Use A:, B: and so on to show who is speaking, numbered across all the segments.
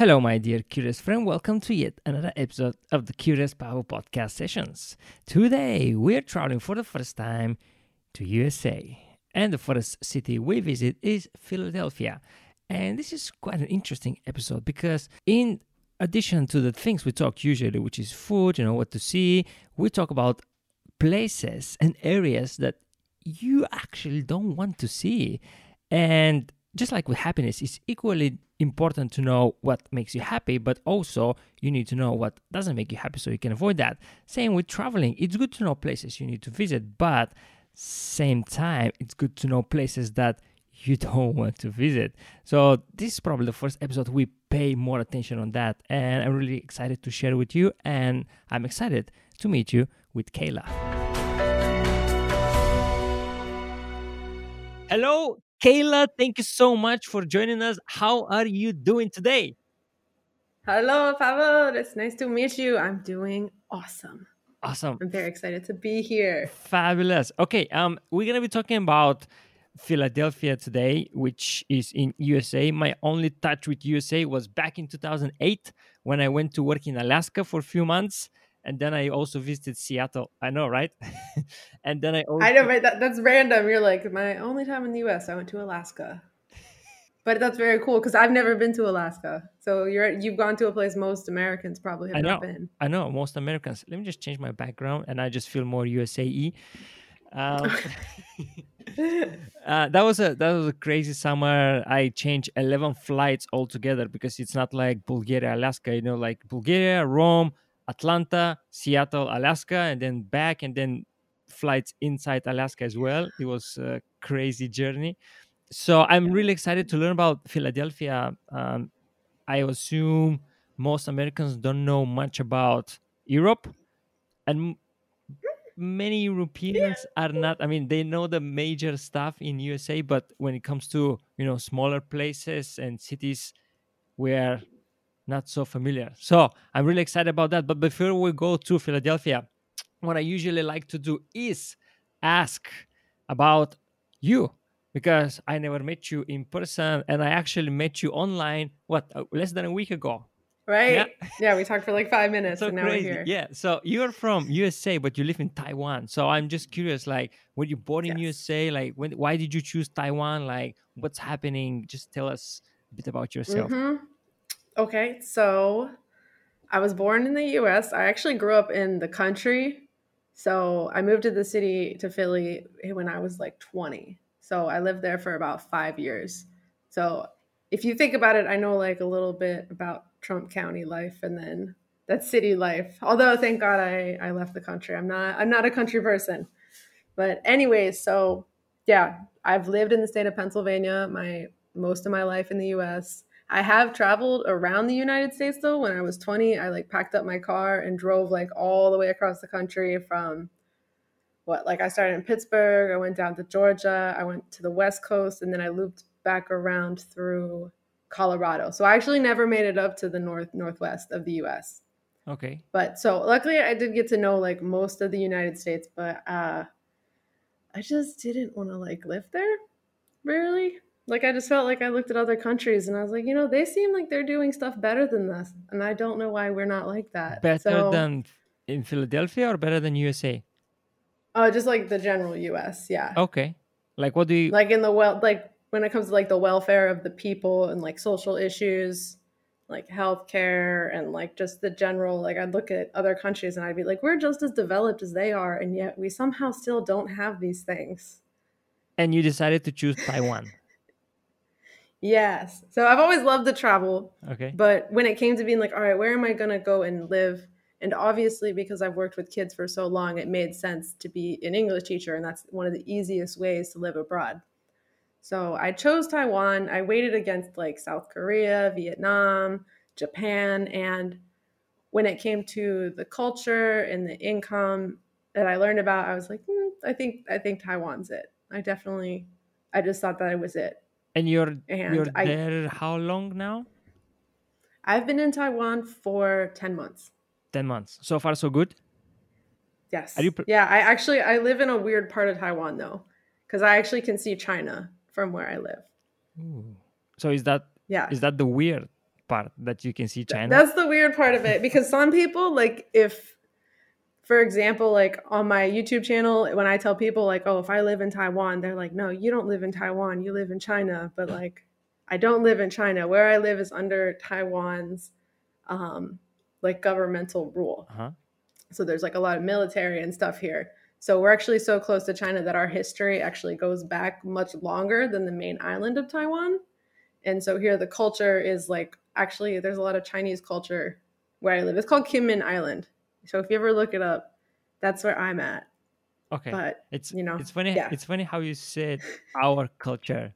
A: Hello, my dear curious friend. Welcome to yet another episode of the Curious Pavel podcast sessions. Today, we're traveling for the first time to USA, and the first city we visit is Philadelphia. And this is quite an interesting episode because, in addition to the things we talk usually, which is food, you know, what to see, we talk about places and areas that you actually don't want to see. And just like with happiness, it's equally important to know what makes you happy, but also you need to know what doesn't make you happy so you can avoid that. Same with traveling. It's good to know places you need to visit, but same time, it's good to know places that you don't want to visit. So this is probably the first episode we pay more attention on that, and I'm really excited to share with you, and I'm excited to meet you with Kayla. Hello, Kayla, thank you so much for joining us. How are you doing today?
B: Hello, Pavel. It's nice to meet you. I'm doing awesome.
A: Awesome.
B: I'm very excited to be here.
A: Fabulous. Okay, um, we're gonna be talking about Philadelphia today, which is in USA. My only touch with USA was back in 2008 when I went to work in Alaska for a few months and then I also visited Seattle. I know, right? and then I also...
B: I know, right? That, that's random. You're like my only time in the U.S. I went to Alaska, but that's very cool because I've never been to Alaska. So you're you've gone to a place most Americans probably have
A: I know,
B: not been.
A: I know most Americans. Let me just change my background, and I just feel more USAE. Um, uh, that was a that was a crazy summer. I changed eleven flights altogether because it's not like Bulgaria, Alaska. You know, like Bulgaria, Rome, Atlanta, Seattle, Alaska, and then back, and then flights inside Alaska as well. It was a crazy journey. So I'm really excited to learn about Philadelphia. Um, I assume most Americans don't know much about Europe, and many Europeans are not. I mean, they know the major stuff in USA, but when it comes to you know smaller places and cities where not so familiar. So I'm really excited about that. But before we go to Philadelphia, what I usually like to do is ask about you because I never met you in person and I actually met you online, what, uh, less than a week ago.
B: Right? Yeah, yeah we talked for like five minutes
A: so
B: and now
A: crazy.
B: we're here.
A: Yeah. So you're from USA, but you live in Taiwan. So I'm just curious, like, were you born in yes. USA? Like, when, why did you choose Taiwan? Like, what's happening? Just tell us a bit about yourself.
B: Mm-hmm. Okay, so I was born in the US. I actually grew up in the country. So I moved to the city to Philly when I was like 20. So I lived there for about five years. So if you think about it, I know like a little bit about Trump County life and then that city life. Although thank God I, I left the country. I'm not I'm not a country person. But anyways, so yeah, I've lived in the state of Pennsylvania my most of my life in the US. I have traveled around the United States though. When I was 20, I like packed up my car and drove like all the way across the country from what like I started in Pittsburgh, I went down to Georgia, I went to the West Coast, and then I looped back around through Colorado. So I actually never made it up to the north northwest of the US.
A: Okay.
B: But so luckily I did get to know like most of the United States, but uh I just didn't want to like live there really like I just felt like I looked at other countries and I was like, you know, they seem like they're doing stuff better than this, and I don't know why we're not like that.
A: Better so, than in Philadelphia or better than USA?
B: Uh, just like the general U.S. Yeah.
A: Okay. Like what do you
B: like in the well? Like when it comes to like the welfare of the people and like social issues, like healthcare and like just the general. Like I'd look at other countries and I'd be like, we're just as developed as they are, and yet we somehow still don't have these things.
A: And you decided to choose Taiwan.
B: Yes. So I've always loved to travel.
A: Okay.
B: But when it came to being like, all right, where am I going to go and live? And obviously, because I've worked with kids for so long, it made sense to be an English teacher. And that's one of the easiest ways to live abroad. So I chose Taiwan. I waited against like South Korea, Vietnam, Japan. And when it came to the culture and the income that I learned about, I was like, mm, I think I think Taiwan's it. I definitely, I just thought that it was it.
A: And you're and you're I, there how long now?
B: I've been in Taiwan for 10 months.
A: 10 months. So far so good?
B: Yes. Pr- yeah, I actually I live in a weird part of Taiwan though cuz I actually can see China from where I live.
A: Ooh. So is that
B: yeah.
A: is that the weird part that you can see China.
B: That's the weird part of it because some people like if for example, like on my YouTube channel, when I tell people like, "Oh, if I live in Taiwan," they're like, "No, you don't live in Taiwan. You live in China." But like, I don't live in China. Where I live is under Taiwan's um, like governmental rule.
A: uh-huh.
B: So there's like a lot of military and stuff here. So we're actually so close to China that our history actually goes back much longer than the main island of Taiwan. And so here the culture is like actually there's a lot of Chinese culture where I live. It's called Kinmen Island. So if you ever look it up, that's where I'm at.
A: Okay.
B: But
A: it's
B: you know,
A: it's funny
B: yeah.
A: it's funny how you said our culture.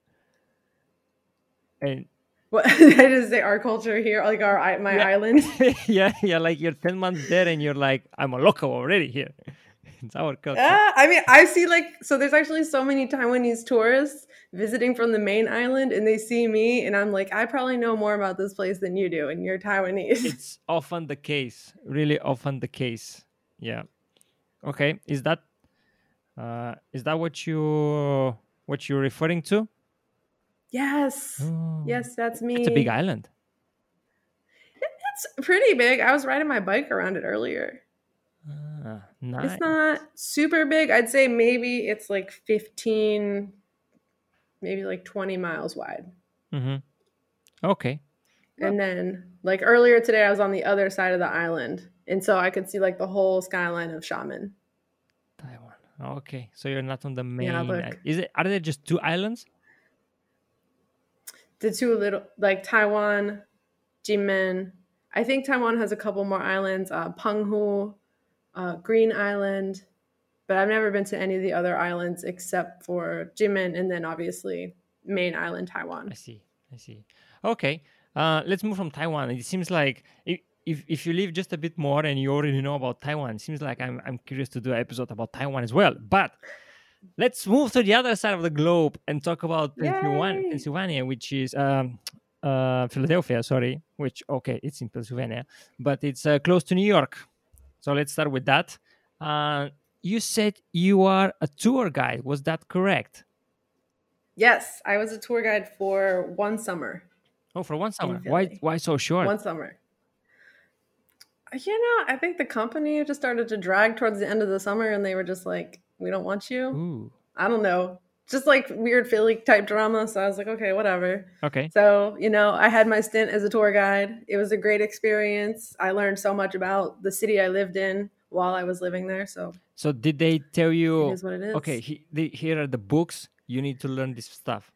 A: And
B: what I just say our culture here, like our my
A: Yeah.
B: island.
A: yeah, yeah, like you're 10 months there and you're like, I'm a local already here. It's our culture.
B: Ah, I mean, I see like so. There's actually so many Taiwanese tourists visiting from the main island, and they see me, and I'm like, I probably know more about this place than you do, and you're Taiwanese.
A: it's often the case really often the case yeah okay is that uh is that what you what you're referring to
B: yes,
A: Oh,
B: yes, that's me.
A: it's a big island
B: It's pretty big. I was riding my bike around it earlier.
A: Ah, nice
B: It's not super big. I'd say maybe it's like 15, maybe like 20 miles wide.
A: hmm okay
B: And then, like earlier today, I was on the other side of the island, and so I could see like the whole skyline of Xiamen.
A: taiwan okay so you're not on the main
B: Yeah, look.
A: is it are there just two islands
B: The two little like Taiwan, Jinmen. I think Taiwan has a couple more islands. Uh, Penghu, uh, Green Island, but I've never been to any of the other islands except for Jinmen, and then obviously main island Taiwan.
A: i see i see okay uh let's move from taiwan it seems like if if, if you live just a bit more and you already know about taiwan it seems like i'm, I'm curious to do an episode about taiwan as well but let's move to the other side of the globe and talk about Pennsylvania! Pennsylvania which is um, uh, Philadelphia, sorry, which, okay, it's in Pennsylvania, but it's uh, close to New York. So let's start with that. Uh, you said you are a tour guide. Was that correct?
B: Yes, I was a tour guide for one summer.
A: Oh, for one summer. Why, why so short?
B: One summer. You know, I think the company just started to drag towards the end of the summer, and they were just like, "We don't want you."
A: Ooh,
B: I don't know, just like weird Philly type drama. So I was like, "Okay, whatever."
A: okay.
B: So, you know, I had my stint as a tour guide. It was a great experience. I learned so much about the city I lived in while I was living there. So
A: So did they tell you,
B: is what it is.
A: okay, he, the, here are the books. You need to learn this stuff.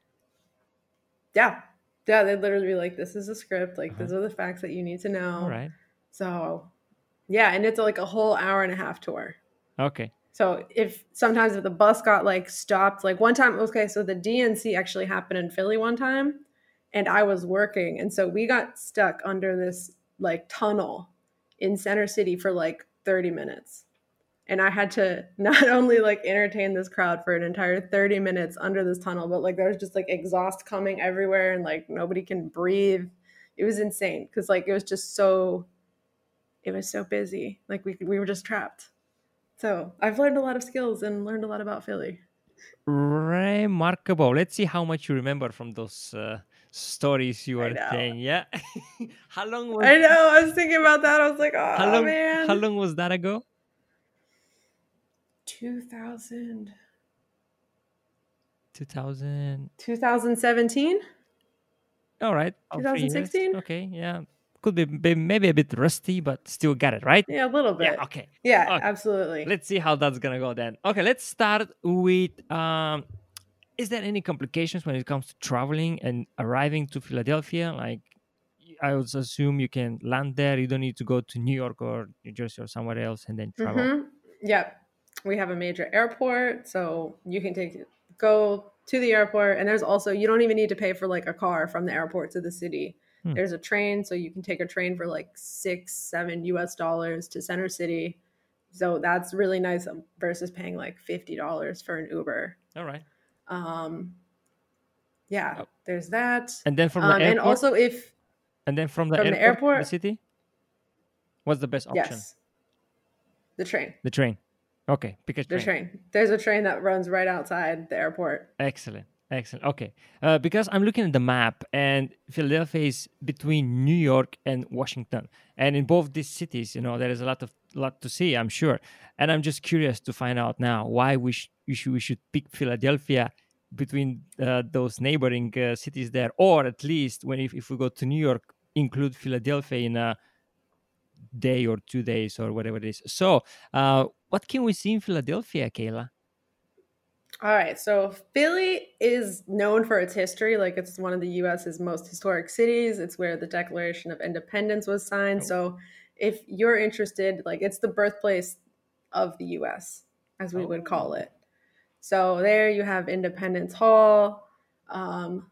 B: Yeah. Yeah. They'd literally be like, this is a script. Like, these uh-huh. are the facts that you need to know.
A: All right.
B: So, yeah. And it's like a whole hour and a half tour.
A: Okay.
B: So if sometimes if the bus got like stopped, like one time, okay, so the DNC actually happened in Philly one time, and I was working, and so we got stuck under this like tunnel in Center City for like 30 minutes. And I had to not only like entertain this crowd for an entire 30 minutes under this tunnel, but like there's just like exhaust coming everywhere and like nobody can breathe. It was insane because like it was just so it was so busy. Like we we were just trapped. So I've learned a lot of skills and learned a lot about Philly.
A: Remarkable. Let's see how much you remember from those uh, stories you were saying. Yeah. how long was
B: I know. I was thinking about that. I was like, oh
A: how long
B: man.
A: how long was that ago?
B: 2000.
A: 2000.
B: 2017?
A: All right.
B: 2016?
A: Okay. Yeah. Could be, be maybe a bit rusty, but still got it right.
B: Yeah, a little bit.
A: Yeah. Okay.
B: Yeah,
A: Okay.
B: absolutely.
A: Let's see how that's gonna go then. Okay. Let's start with. Um, is there any complications when it comes to traveling and arriving to Philadelphia? Like, I would assume you can land there. You don't need to go to New York or New Jersey or somewhere else and then travel.
B: hmm Yep. We have a major airport, so you can take go to the airport, and there's also you don't even need to pay for like a car from the airport to the city.
A: Hmm.
B: There's a train, so you can take a train for like six, seven U.S. dollars to Center City. So that's really nice um, versus paying like fifty dollars for an Uber.
A: All right.
B: Um, yeah,
A: Oh.
B: there's that.
A: And then from the
B: Um,
A: airport.
B: and also if
A: And then from the
B: From the
A: airport, to
B: airport-
A: the city, what's the best option?
B: yes, the train,
A: The train. Okay, a
B: the
A: train.
B: train. There's a train that runs right outside the airport.
A: Excellent. Excellent. Okay, uh, because I'm looking at the map, and Philadelphia is between New York and Washington, and in both these cities, you know, there is a lot of lot to see. I'm sure, and I'm just curious to find out now why we, sh- we should we should pick Philadelphia between uh, those neighboring uh, cities there, or at least when if, if we go to New York, include Philadelphia in a day or two days or whatever it is. So, uh, what can we see in Philadelphia, Kayla?
B: All right, so Philly is known for its history. Like it's one of the U.S.'s most historic cities. It's where the Declaration of Independence was signed. So, if you're interested, like it's the birthplace of the U.S., as we oh. would call it. So there you have Independence Hall, um,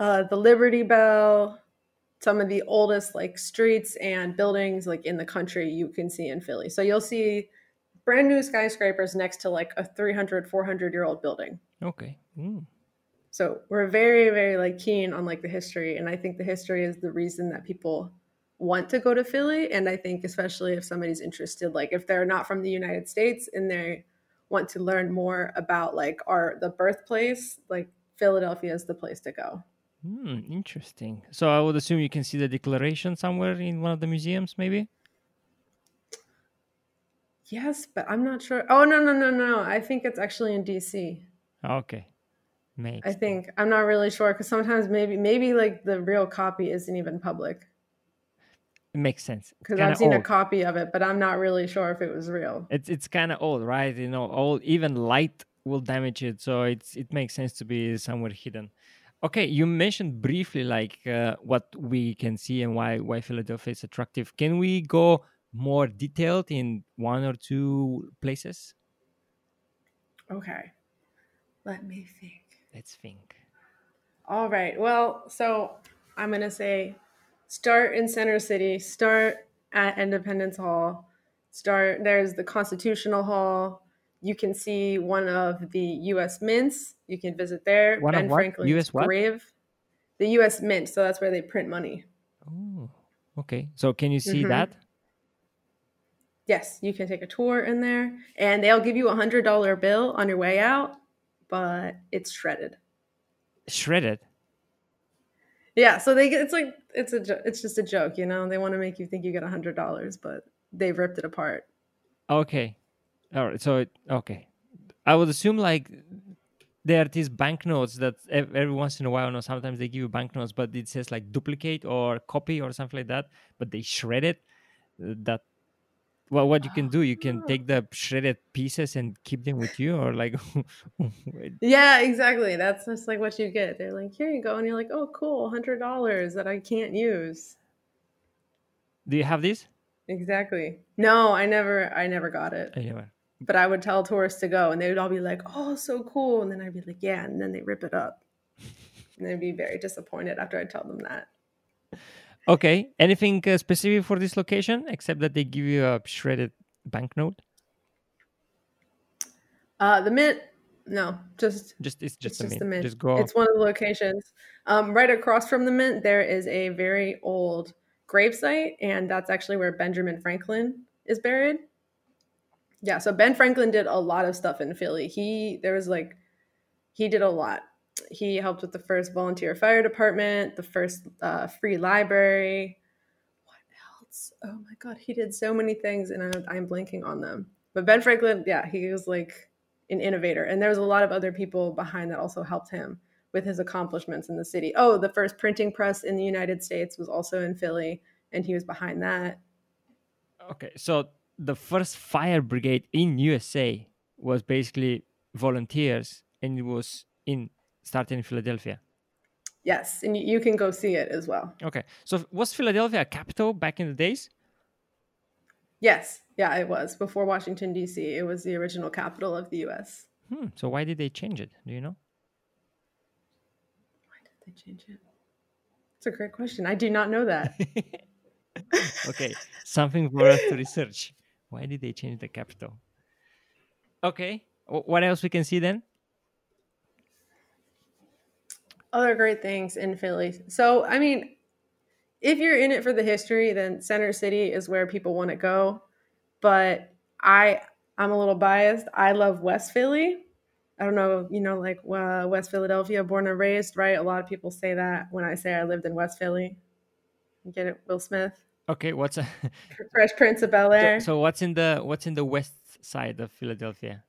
B: uh, the Liberty Bell, some of the oldest like streets and buildings like in the country you can see in Philly. So you'll see brand new skyscrapers next to like a 300 400 year old building
A: okay mm.
B: so we're very very like keen on like the history and i think the history is the reason that people want to go to philly and i think especially if somebody's interested like if they're not from the united states and they want to learn more about like our the birthplace like philadelphia is the place to go
A: Hmm, interesting. So I would assume you can see the declaration somewhere in one of the museums, maybe.
B: Yes, but I'm not sure. Oh no, no, no, no. I think it's actually in DC.
A: Okay. Makes
B: I think I'm not really sure because sometimes maybe maybe like the real copy isn't even public.
A: It makes sense
B: because I've seen old. a copy of it, but I'm not really sure if it was real.
A: It's it's kind of old, right? You know, old even light will damage it, so it's it makes sense to be somewhere hidden. Okay, you mentioned briefly like uh, what we can see and why why Philadelphia is attractive. Can we go more detailed in one or two places?
B: Okay. Let me think.
A: Let's think.
B: All right. Well, so I'm going to say start in Center City, start at Independence Hall, start there's the Constitutional Hall. You can see one of the US mints. You can visit there.
A: One ben of what? Franklin's US what? grave.
B: The US mint, so that's where they print money.
A: Oh. Okay. So can you see mm-hmm. that?
B: Yes, you can take a tour in there, and they'll give you a hundred dollar bill on your way out, but it's shredded.
A: Shredded.
B: Yeah, so they get it's like it's a it's just a joke, you know. They want to make you think you get a hundred dollars, but they've ripped it apart.
A: Okay, all right. So okay, I would assume like there are these banknotes that every once in a while, or sometimes they give you banknotes, but it says like duplicate or copy or something like that, but they shred it. That well what you can do you can take the shredded pieces and keep them with you or like
B: yeah exactly that's just like what you get they're like here you go and you're like oh cool hundred dollars that i can't use.
A: Do you have these?
B: Exactly. No i never i never got it.
A: I never.
B: but i would tell tourists to go and they would all be like oh so cool and then i'd be like yeah and then they rip it up. And they'd be very disappointed after i tell them that
A: Okay. Anything uh, specific for this location except that they give you a shredded banknote?
B: Uh, the mint, no, just
A: just it's just,
B: it's
A: just
B: the mint.
A: Just go.
B: It's one of the locations. Um, right across from the mint, there is a very old gravesite, and that's actually where Benjamin Franklin is buried. Yeah, so Ben Franklin did a lot of stuff in Philly. He there was like he did a lot he helped with the first volunteer fire department, the first uh, free library. What else? Oh my God, he did so many things, and I'm, I'm blanking on them. But Ben Franklin, yeah, he was like an innovator, and there's a lot of other people behind that also helped him with his accomplishments in the city. Oh, the first printing press in the United States was also in Philly, and he was behind that.
A: Okay, so the first fire brigade in USA was basically volunteers, and it was in started in Philadelphia.
B: Yes, and you can go see it as well.
A: Okay. So was Philadelphia a capital back in the days?
B: Yes. Yeah, it was. Before Washington, D.C., it was the original capital of the U.S.
A: Hmm. So why did they change it? Do you know?
B: Why did they change it? It's a great question. I do not know that.
A: okay. Something for us to research. Why did they change the capital? Okay. What else we can see then?
B: Other great things in Philly. So, I mean, if you're in it for the history, then Center City is where people want to go. But I I'm a little biased. I love West Philly I don't know, you know, like uh, West Philadelphia, born and raised, right? A lot of people say that when I say I lived in West Philly. You get it, Will Smith,
A: Okay, what's a,
B: Fresh Prince of Bel
A: so,
B: Air.
A: so what's in the what's in the west side of Philadelphia?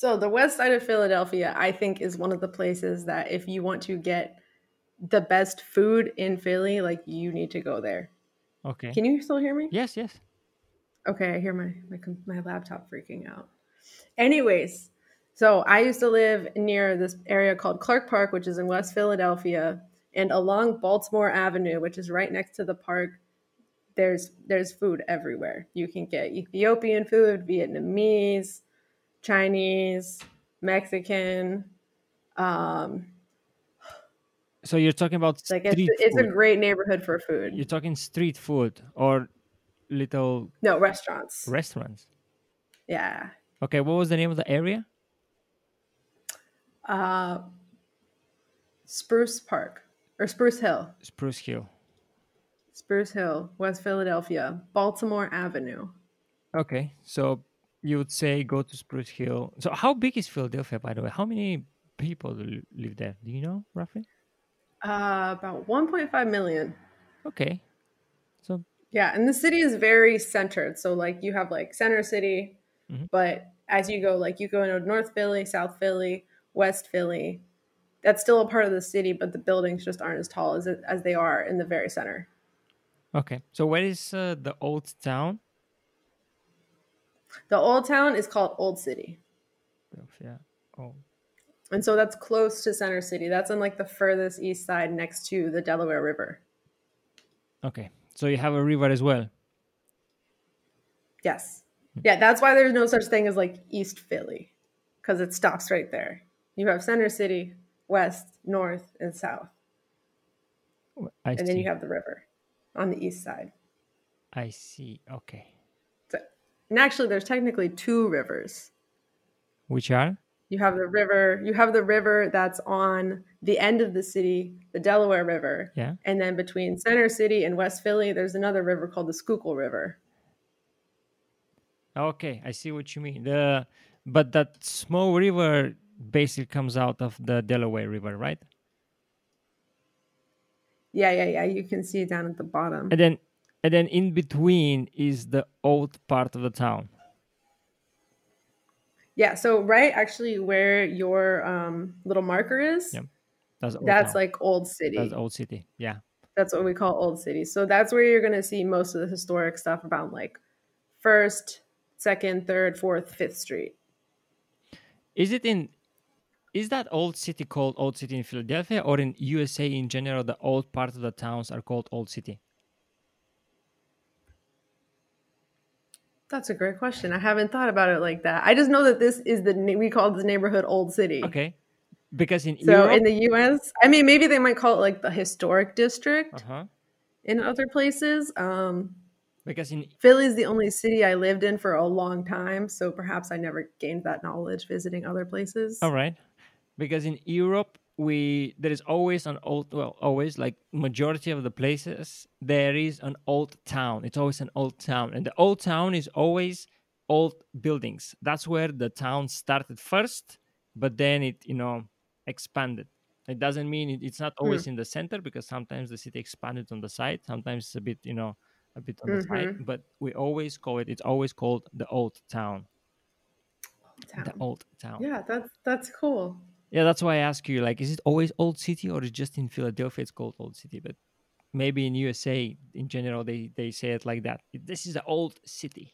B: So the west side of Philadelphia, I think, is one of the places that if you want to get the best food in Philly, like you need to go there.
A: Okay.
B: Can you still hear me?
A: Yes, yes.
B: Okay, I hear my my, my laptop freaking out. Anyways, so I used to live near this area called Clark Park, which is in West Philadelphia, and along Baltimore Avenue, which is right next to the park. There's there's food everywhere. You can get Ethiopian food, Vietnamese, Chinese, Mexican. Um,
A: So you're talking about
B: like it's, it's a great neighborhood for food.
A: You're talking street food or little
B: No restaurants.
A: restaurants.
B: Yeah.
A: Okay, what was the name of the area?
B: Uh, Spruce Park or Spruce Hill.
A: Spruce Hill.
B: Spruce Hill, West Philadelphia, Baltimore Avenue.
A: Okay, so you would say go to Spruce Hill. So how big is Philadelphia, by the way? How many people live there? Do you know roughly?
B: Uh, about 1.5 million.
A: Okay, so
B: Yeah, and the city is very centered. So like you have like Center City,
A: Mhm.
B: but as you go, like you go into North Philly, South Philly, West Philly, that's still a part of the city, but the buildings just aren't as tall as it, as they are in the very center.
A: okay, so where is uh, the old town?
B: The old town is called Old City.
A: Yeah. Oh,
B: And so that's close to Center City. That's on like the furthest east side next to the Delaware River.
A: okay. So you have a river as well.
B: Yes. Hmm. Yeah, that's why there's no such thing as like East Philly because it stops right there. You have Center City, West, North, and South.
A: I
B: And
A: see.
B: then you have the river on the east side.
A: I see. Okay,
B: and actually, there's technically two rivers.
A: which are?
B: You have the river, you have the river that's on the end of the city, the Delaware River.
A: Yeah.
B: And then between Center City and West Philly, there's another river called the Schuylkill River.
A: Okay, I see what you mean. The but that small river basically comes out of the Delaware River, right?
B: Yeah, yeah, yeah. You can see it down at the bottom.
A: And then and then in between is the old part of the town.
B: Yeah, so right actually where your um, little marker is,
A: Yep. That's old
B: that's like Old City.
A: that's old city. Yeah.
B: That's what we call Old City. So that's where you're going to see most of the historic stuff about like first, second, third, fourth, fifth street.
A: Is it in is that old city called old city in Philadelphia or in USA in general the old part of the towns are called old city?
B: That's a great question. I haven't thought about it like that. I just know that this is the we call this neighborhood Old City.
A: Okay. Because in
B: So
A: Europe
B: in the U.S., I mean, maybe they might call it like the historic district
A: uh-huh.
B: in other places. Um,
A: Because in
B: Philly's the only city I lived in for a long time, so perhaps I never gained that knowledge visiting other places.
A: All right. Because in Europe, we there is always an old well, always like majority of the places there is an old town. It's always an old town, and the old town is always old buildings. That's where the town started first, but then it you know expanded. It doesn't mean it, it's not always mm. in the center because sometimes the city expanded on the side. Sometimes it's a bit you know a bit on the side, mm-hmm. but we always call it. It's always called the old town.
B: Town.
A: The old town.
B: Yeah, that's that's cool.
A: Yeah, that's why I ask you. Like, is it always Old City, or is just in Philadelphia it's called Old City? But maybe in USA, in general, they they say it like that. This is the old city.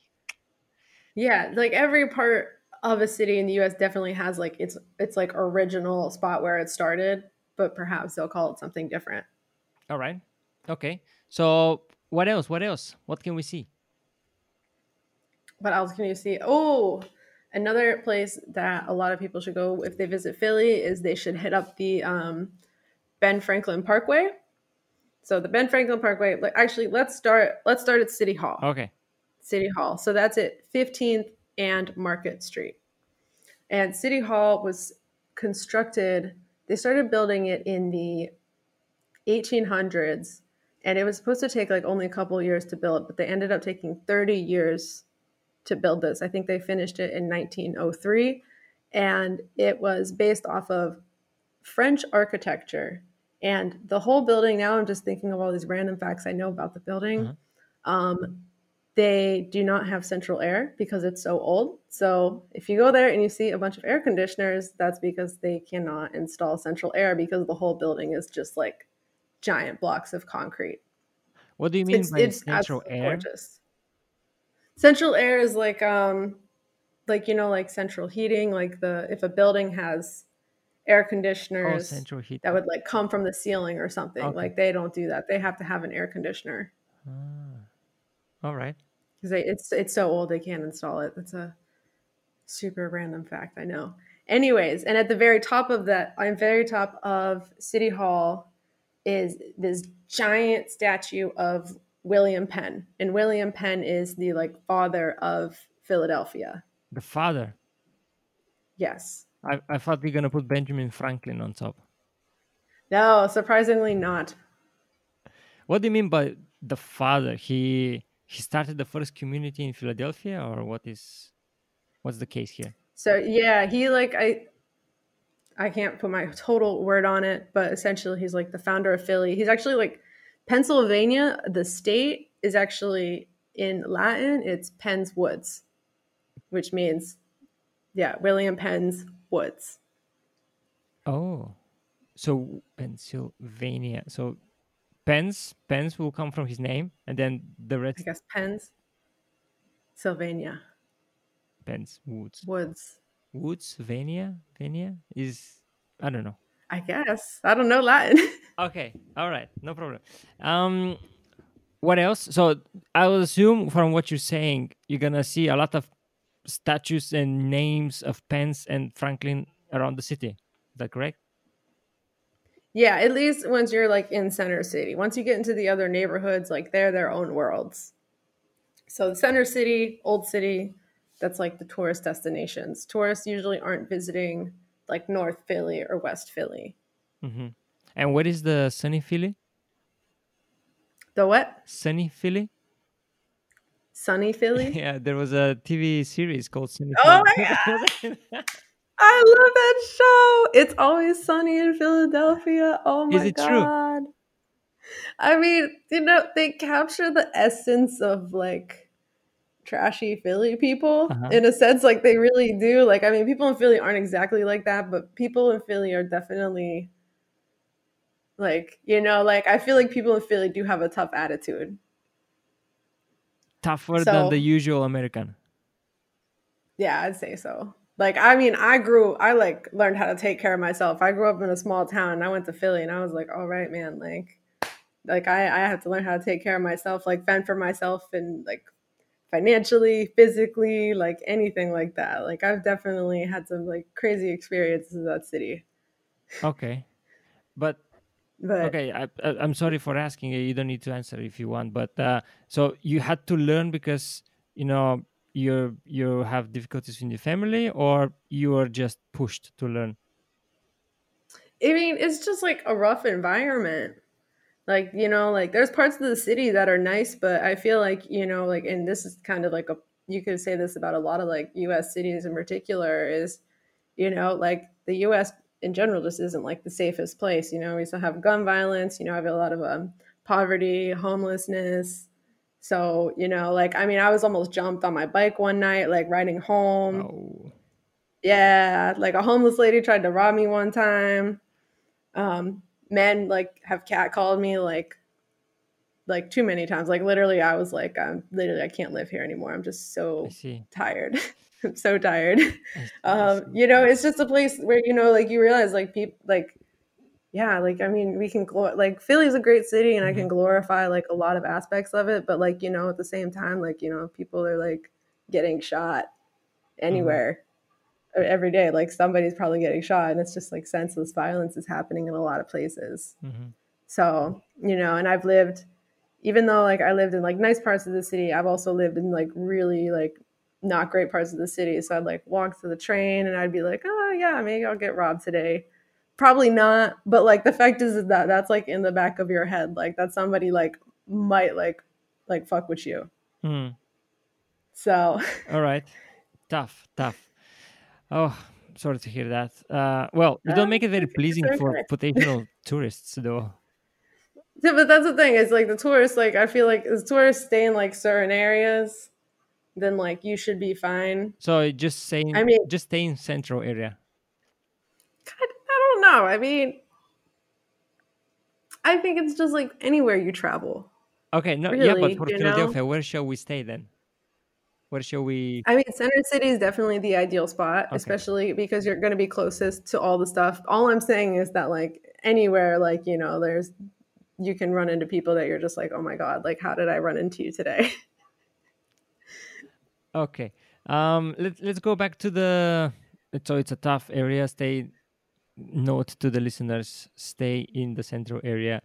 B: Yeah, like every part of a city in the US definitely has like its its like original spot where it started, but perhaps they'll call it something different.
A: All right. Okay. So what else? What else? What can we see?
B: What else can you see? Oh, another place that a lot of people should go if they visit Philly is they should hit up the um, Ben Franklin Parkway. So the Ben Franklin Parkway, like actually let's start let's start at City Hall.
A: Okay.
B: City Hall. So that's at 15th and Market Street. And City Hall was constructed, they started building it in the 1800s. And it was supposed to take like only a couple years to build, but they ended up taking 30 years to build this. I think they finished it in 1903. and it was based off of French architecture. And the whole building, now I'm just thinking of all these random facts I know about the building.
A: Uh-huh.
B: Um, they do not have central air because it's so old. So if you go there and you see a bunch of air conditioners, that's because they cannot install central air because the whole building is just like giant blocks of concrete.
A: What do you mean
B: It's,
A: by
B: it's
A: central air?
B: gorgeous. Central air is like um like you know like central heating like the if a building has air
A: Oh,
B: conditioners
A: central heat.
B: that would like come from the ceiling or something
A: Okay.
B: like they don't do that they have to have an air conditioner
A: Ah. All right.
B: because it's it's so old they can't install it that's a super random fact i know anyways and at the very top of that on the very top of city hall is this giant statue of william penn and william penn is the like father of philadelphia
A: The father.
B: yes
A: I, I thought we are gonna put Benjamin Franklin on top.
B: no surprisingly not
A: What do you mean by the father? He he started the first community in Philadelphia, or what is what's the case here?
B: So yeah, he like I I can't put my total word on it, but essentially he's like the founder of Philly. He's actually like Pennsylvania, the state is actually in Latin, it's Penn's Woods, which means yeah, William Penn's Woods.
A: Oh, so Pennsylvania. So Penn's Pence will come from his name, and then the rest.
B: I guess Penn's Sylvania
A: Pence Woods
B: Woods.
A: Woods Vania Vania is I don't know.
B: I guess. I don't know Latin.
A: Okay, all right, no problem. Um, what else? So I will assume from what you're saying, you're gonna see a lot of statues and names of Pence and Franklin around the city. Is that correct?
B: Yeah, at least once you're like in center city. Once you get into the other neighborhoods, like they're their own worlds. So the center city, old city, that's like the tourist destinations. Tourists usually aren't visiting like North Philly or West Philly.
A: Mm-hmm. And what is the Sunny Philly?
B: The what?
A: Sunny Philly?
B: Sunny Philly?
A: yeah, there was a TV series called Sunny
B: Oh
A: Philly.
B: I love that show. It's always sunny in Philadelphia. Oh my god.
A: Is it true?
B: god. I mean, you know, they capture the essence of like trashy Philly people
A: Uh-huh.
B: in a sense like they really do. Like I mean, people in Philly aren't exactly like that, but people in Philly are definitely like, you know, like I feel like people in Philly do have a tough attitude.
A: Tougher
B: So-
A: than the usual American.
B: Yeah, I'd say so. Like, I mean, I grew, I like learned how to take care of myself. I grew up in a small town and I went to Philly and I was like, all right, man, like, like I, I have to learn how to take care of myself, like fend for myself and like financially, physically, like anything like that. Like, I've definitely had some like crazy experiences in that city.
A: Okay, but
B: But
A: okay, I, I, I'm sorry for asking. You don't need to answer if you want. But uh, so you had to learn because you know you you have difficulties in your family, or you were just pushed to learn.
B: I mean, it's just like a rough environment. Like, you know, like there's parts of the city that are nice, but I feel like, you know, like, and this is kind of like a, you could say this about a lot of like US cities in particular is, you know, like the US in general just isn't like the safest place. You know, we still have gun violence, you know, I have a lot of um, poverty, homelessness. So, you know, like, I mean, I was almost jumped on my bike one night, like riding home.
A: Oh,
B: Yeah, like a homeless lady tried to rob me one time. Um, men like have catcalled me like like too many times. Like literally, I was like, I'm literally I can't live here anymore. I'm just so tired. I'm so tired.
A: I see, I
B: Um, you know, it's just a place where you know, like you realize, like people, like yeah, like I mean, we can glor- like Philly's a great city, and I can glorify like a lot of aspects of it. But like you know, at the same time, like you know, people are like getting shot anywhere uh, every day. Like somebody's probably getting shot, and it's just like senseless violence is happening in a lot of places.
A: Mhm.
B: So, you know, and I've lived, even though like I lived in like nice parts of the city, I've also lived in like really like not great parts of the city. So I'd like walk to the train and I'd be like, oh yeah, maybe I'll get robbed today. Probably not. But like the fact is that that's like in the back of your head. Like that somebody like might like like fuck with you.
A: Mhm.
B: So
A: All right, tough, tough. Oh, sorry to hear that. Uh, well, you don't make it very pleasing for potential tourists, though.
B: Yeah, but that's the thing. It's like the tourists. Like I feel like as tourists stay in like certain areas, then like you should be fine.
A: So just saying,
B: I mean-
A: just stay in central area.
B: I, I don't know. I mean, I think it's just like anywhere you travel.
A: Okay, no, yeah, but for
B: you know?
A: Philadelphia, where shall we stay then? Where shall we?
B: I mean, Center City is definitely the ideal spot,
A: Okay.
B: especially because you're going to be closest to all the stuff. All I'm saying is that like anywhere, like you know, there's you can run into people that you're just like, oh my god, like how did I run into you today?
A: Okay, um, let let's go back to the. So it's a tough area. Stay. Note to the listeners: stay in the central area,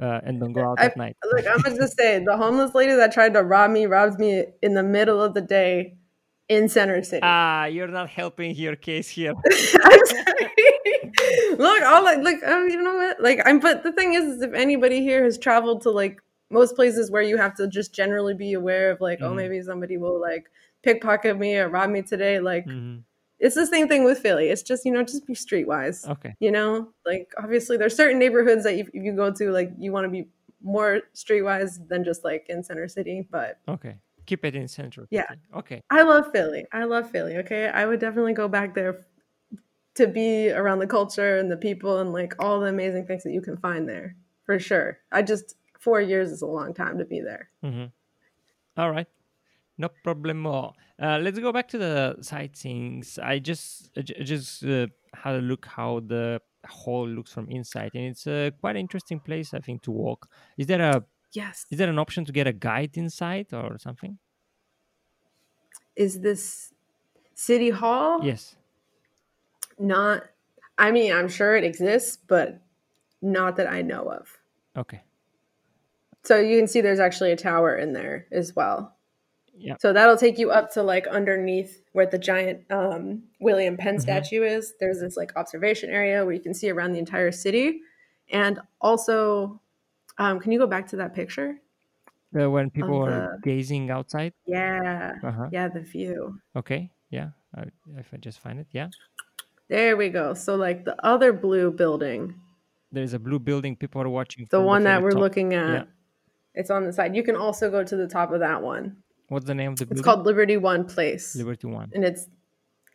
A: uh, and don't go out
B: I-
A: at night.
B: Look, I'm gonna just say the homeless lady that tried to rob me robs me in the middle of the day in Center City.
A: Ah, you're not helping your case here.
B: I'm sorry. look, all like, look, oh, you know what? Like, I'm. But the thing is, is, if anybody here has traveled to like most places where you have to just generally be aware of, like, oh,
A: Mhm.
B: maybe somebody will like pickpocket me or rob me today. Like,
A: Mhm.
B: It's the same thing with Philly. It's just you know, just be streetwise.
A: Okay.
B: You know, like obviously there's certain neighborhoods that if you go to, like, you want to be more streetwise than just like in Center City. But
A: Okay. Keep it in central.
B: Yeah.
A: Okay.
B: I love Philly. I love Philly. Okay, I would definitely go back there to be around the culture and the people and like all the amazing things that you can find there for sure. I just four years is a long time to be there.
A: Mm-hmm. All right. No problem. Uh, let's go back to the sightseeings. I just I just uh, had a look how the hall looks from inside, and it's a quite interesting place. I think to walk. Is there a
B: Yes.
A: is there an option to get a guide inside or something?
B: Is this City Hall?
A: Yes.
B: Not. I mean, I'm sure it exists, but not that I know of.
A: Okay.
B: So you can see there's actually a tower in there as well.
A: Yeah.
B: So that'll take you up to like underneath where the giant um, William Penn
A: Mhm.
B: statue is. There's this like observation area where you can see around the entire city. And also, um, can you go back to that picture?
A: Uh, when people are gazing outside.
B: Yeah.
A: Uh huh.
B: Yeah, the view.
A: Okay. Yeah. I, if I just find it. Yeah.
B: There we go. So, like the other blue building,
A: There is a blue building. People are watching.
B: the one that
A: very
B: we're
A: top.
B: looking at,
A: Yeah.
B: it's on the side. You can also go to the top of that one.
A: What's the name of the building?
B: It's
A: building?
B: called Liberty One Place.
A: Liberty One.
B: and it's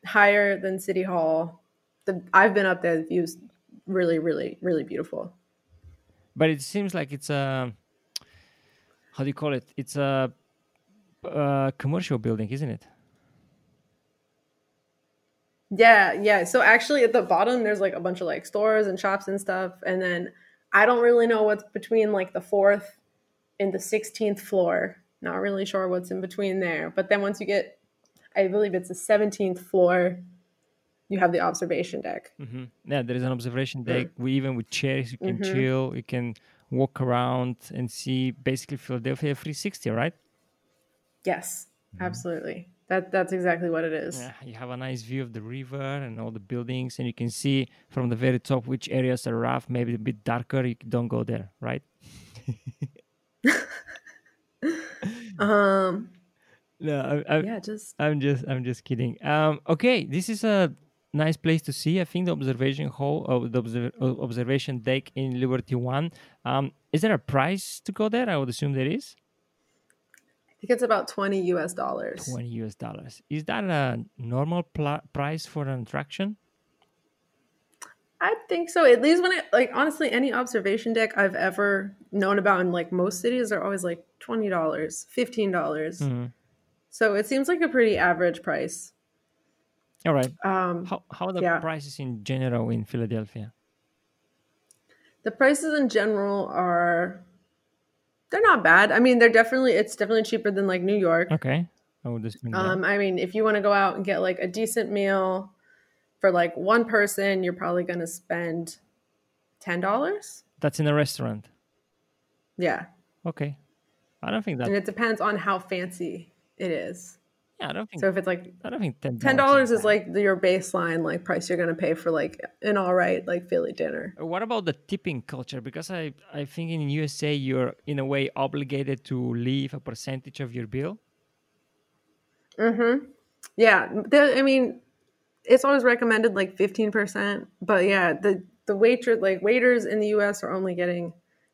B: higher than City Hall. The I've been up there. The view's really, really, really beautiful.
A: but it seems like it's a how do you call it it's a, uh commercial building isn't it
B: Yeah, yeah. So actually, at the bottom, there's like a bunch of like stores and shops and stuff, and then I don't really know what's between like the fourth and the sixteenth floor. Not really sure what's in between there. But then once you get, I believe it's the seventeenth floor, you have the observation deck.
A: mm-hmm. yeah there is an observation deck we even with chairs you can
B: Mhm.
A: chill you can walk around and see basically philadelphia 360 right
B: Yes, absolutely. That that's exactly what it is.
A: yeah you have a nice view of the river and all the buildings and you can see from the very top which areas are rough maybe a bit darker you don't go there right
B: Um.
A: no I, I,
B: Yeah. Just
A: I'm just I'm just kidding. Um, okay, this is a nice place to see. I think the observation hall of the observ- uh, observation deck in Liberty One. Um, is there a price to go there? I would assume there is
B: I think it's about 20 US dollars.
A: twenty US dollars. Is that a normal pl- price for an attraction?
B: I think so. At least when it like honestly, any observation deck I've ever known about in like most cities are always like twenty dollars, fifteen dollars.
A: Mhm.
B: So it seems like a pretty average price.
A: All right.
B: Um,
A: How how are the
B: Yeah.
A: prices in general in Philadelphia?
B: the prices in general are they're not bad. I mean, they're definitely it's definitely cheaper than like New York.
A: Okay, I would that.
B: Um, I mean, if you want to go out and get like a decent meal for like one person, you're probably going to spend ten dollars.
A: That's in a restaurant.
B: Yeah,
A: Okay, I don't think that.
B: and it depends on how fancy it is.
A: Yeah, I don't think.
B: So if it's like
A: I don't think ten
B: dollars is like your baseline like price you're gonna pay for like an all right like Philly dinner.
A: What about the tipping culture? Because I, I think in USA you're in a way obligated to leave a percentage of your bill.
B: Mm-hmm. Yeah, there, I mean, it's always recommended like 15%. But yeah, the the waitress like waiters in the US are only getting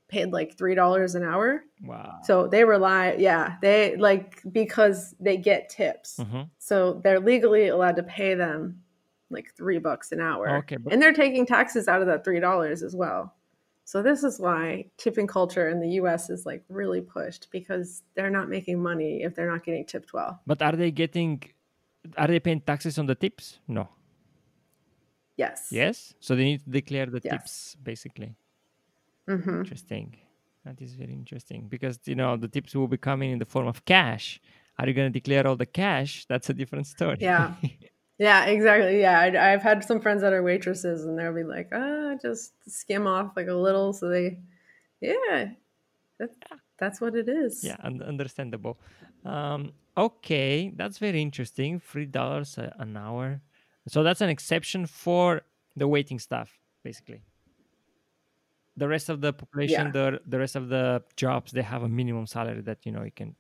B: paid like $3 an hour.
A: Wow.
B: So they rely yeah, they like because they get tips.
A: Mhm.
B: So they're legally allowed to pay them like 3 bucks an hour.
A: Okay, but
B: And they're taking taxes out of that $3 as well. So this is why tipping culture in the US is like really pushed because they're not making money if they're not getting tipped well.
A: but are they getting? Are they paying taxes on the tips? No.
B: Yes.
A: Yes. So they need to declare the
B: Yes.
A: tips basically.
B: Mhm.
A: Interesting. That is very interesting because you know the tips will be coming in the form of cash. Are you going to declare all the cash? That's a different story.
B: Yeah. Yeah, exactly. Yeah, I, I've had some friends that are waitresses, and they'll be like, "Ah, just skim off like a little." So they, yeah, that, that's what it is.
A: yeah, un- understandable. Um, okay, that's very interesting. Three dollars an hour. So that's an exception for the waiting staff, basically. The rest of the population,
B: Yeah.
A: the the rest of the jobs, they have a minimum salary that you know you can.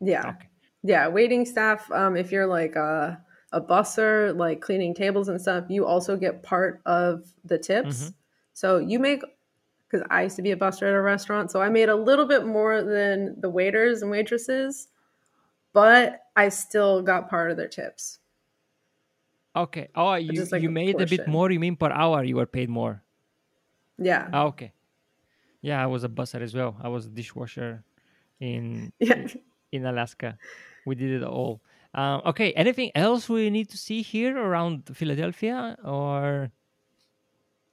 B: yeah,
A: Okay.
B: yeah. Waiting staff. Um, if you're like a a busser, like cleaning tables and stuff, you also get part of the tips.
A: Mhm.
B: So you make. Because I used to be a busser at a restaurant, so I made a little bit more than the waiters and waitresses, but I still got part of their tips.
A: Okay. Oh, you,
B: just like
A: you
B: a
A: made a bit more. You mean per hour you were paid more?
B: Yeah,
A: Ah, okay. Yeah, I was a busser as well. I was a dishwasher in
B: yeah.
A: in Alaska. We did it all. Um, okay. Anything else we need to see here around Philadelphia or?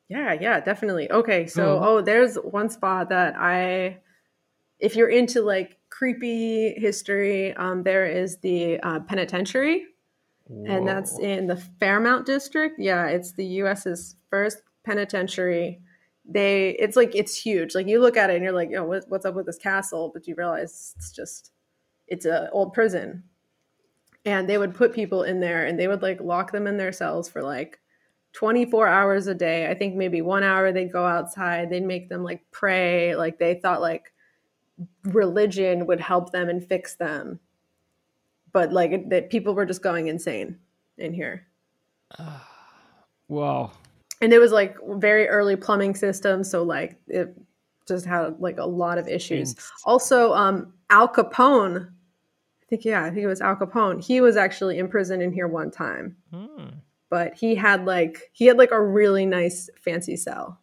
B: Yeah, yeah, definitely. Okay, so
A: Cool.
B: oh, there's one spot that I, if you're into like creepy history, um, there is the uh, penitentiary, and that's in the Fairmount district. Yeah, it's the U.S.'s first penitentiary. They, it's like it's huge. Like you look at it and you're like, oh, what, what's up with this castle? But you realize it's just, it's a old prison, and they would put people in there and they would like lock them in their cells for like 24 hours a day. I think maybe one hour they'd go outside. They'd make them like pray. Like they thought like religion would help them and fix them. But like that people were just going insane in here.
A: Wow.
B: And it was like very early plumbing system. So like it just had like a lot of issues.
A: Ins-
B: Also, um, Al Capone, I think, yeah, I think it was Al Capone. He was actually imprisoned in here one time.
A: Hmm.
B: but he had like he had like a really nice fancy cell.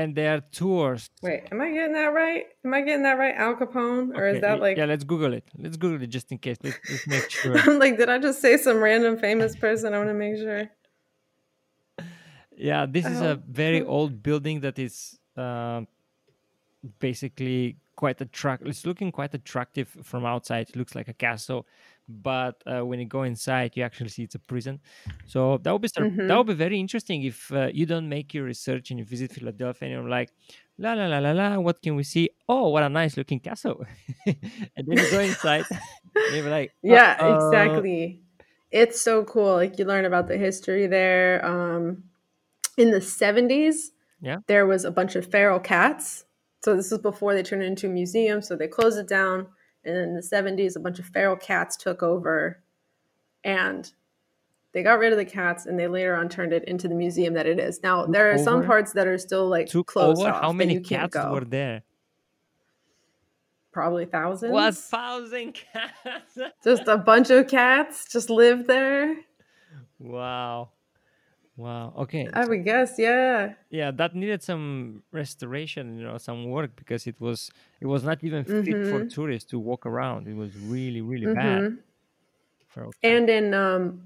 A: And their tours.
B: Wait, am I getting that right? Am I getting that right? Al Capone, or
A: Okay,
B: is that like?
A: Yeah, let's Google it. Let's Google it just in case. Let's, let's make sure.
B: I'm like, did I just say some random famous person? I want to make sure.
A: Yeah, this is a
B: Oh.
A: very old building that is uh, basically quite attract. It's looking quite attractive from outside. It looks like a castle, but uh, when you go inside, you actually see it's a prison. So that would be sur- that would be very interesting if uh, you don't make your research and you visit Philadelphia and you're like, la la la la la, what can we see? Oh, what a nice looking castle! and then you go inside, and you're like,
B: Yeah,
A: "Uh-oh."
B: exactly. It's so cool. Like you learn about the history there. Um, in the 70s,
A: Yeah.
B: there was a bunch of feral cats. So this is before they turned it into a museum. So they closed it down. And in the 70s, a bunch of feral cats took over and they got rid of the cats and they later on turned it into the museum that it is. Now,
A: Took
B: there are some parts that are still like
A: Took
B: closed
A: over.
B: off
A: How many
B: you can't
A: cats
B: go.
A: were there?
B: Probably thousands.
A: What thousand cats?
B: Just a bunch of cats just lived there.
A: Wow. Wow. Okay.
B: I would guess, yeah.
A: yeah, that needed some restoration, you know, some work because it was it was not even fit for
B: Mhm.
A: tourists to walk around. It was really, really bad.
B: Mhm.
A: For
B: And in um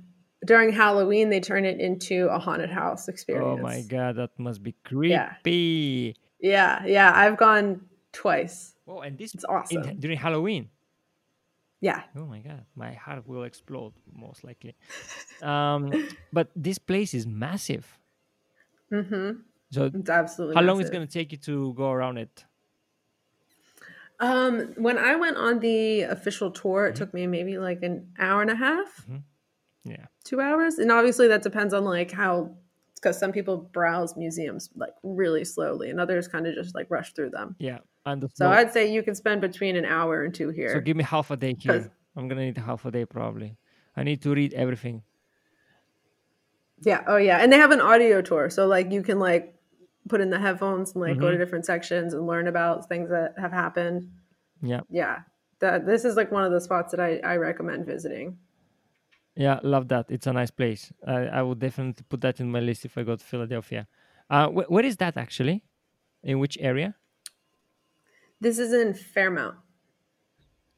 B: during Halloween they turn it into a haunted house experience.
A: oh my god, that must be
B: Yeah.
A: creepy.
B: Yeah, yeah. I've gone twice.
A: Oh, and this
B: It's
A: in,
B: awesome.
A: during Halloween.
B: Yeah.
A: Oh my god, my heart will explode most likely. um, but this place is massive.
B: Mm-hmm.
A: So
B: It's absolutely
A: how long is it going to take you to go around it?
B: Um, when I went on the official tour,
A: Mm-hmm.
B: it took me maybe like an hour and a half,
A: Yeah.
B: two hours, and obviously that depends on like how, because some people browse museums like really slowly, and others kind of just like rush through them.
A: Yeah. And the
B: So I'd say you can spend between an hour and two here.
A: So give me half a day here. I'm gonna need half a day probably. I need to read everything.
B: Yeah. Oh yeah. And they have an audio tour. So like you can like put in the headphones and like go to
A: Mhm.
B: different sections and learn about things that have happened.
A: Yeah.
B: Yeah. That this is like one of the spots that I, I recommend visiting.
A: Yeah, love that. It's a nice place. I, I would definitely put that in my list if I go to Philadelphia. Uh, wh- where is that actually? In which area?
B: This is in Fairmount.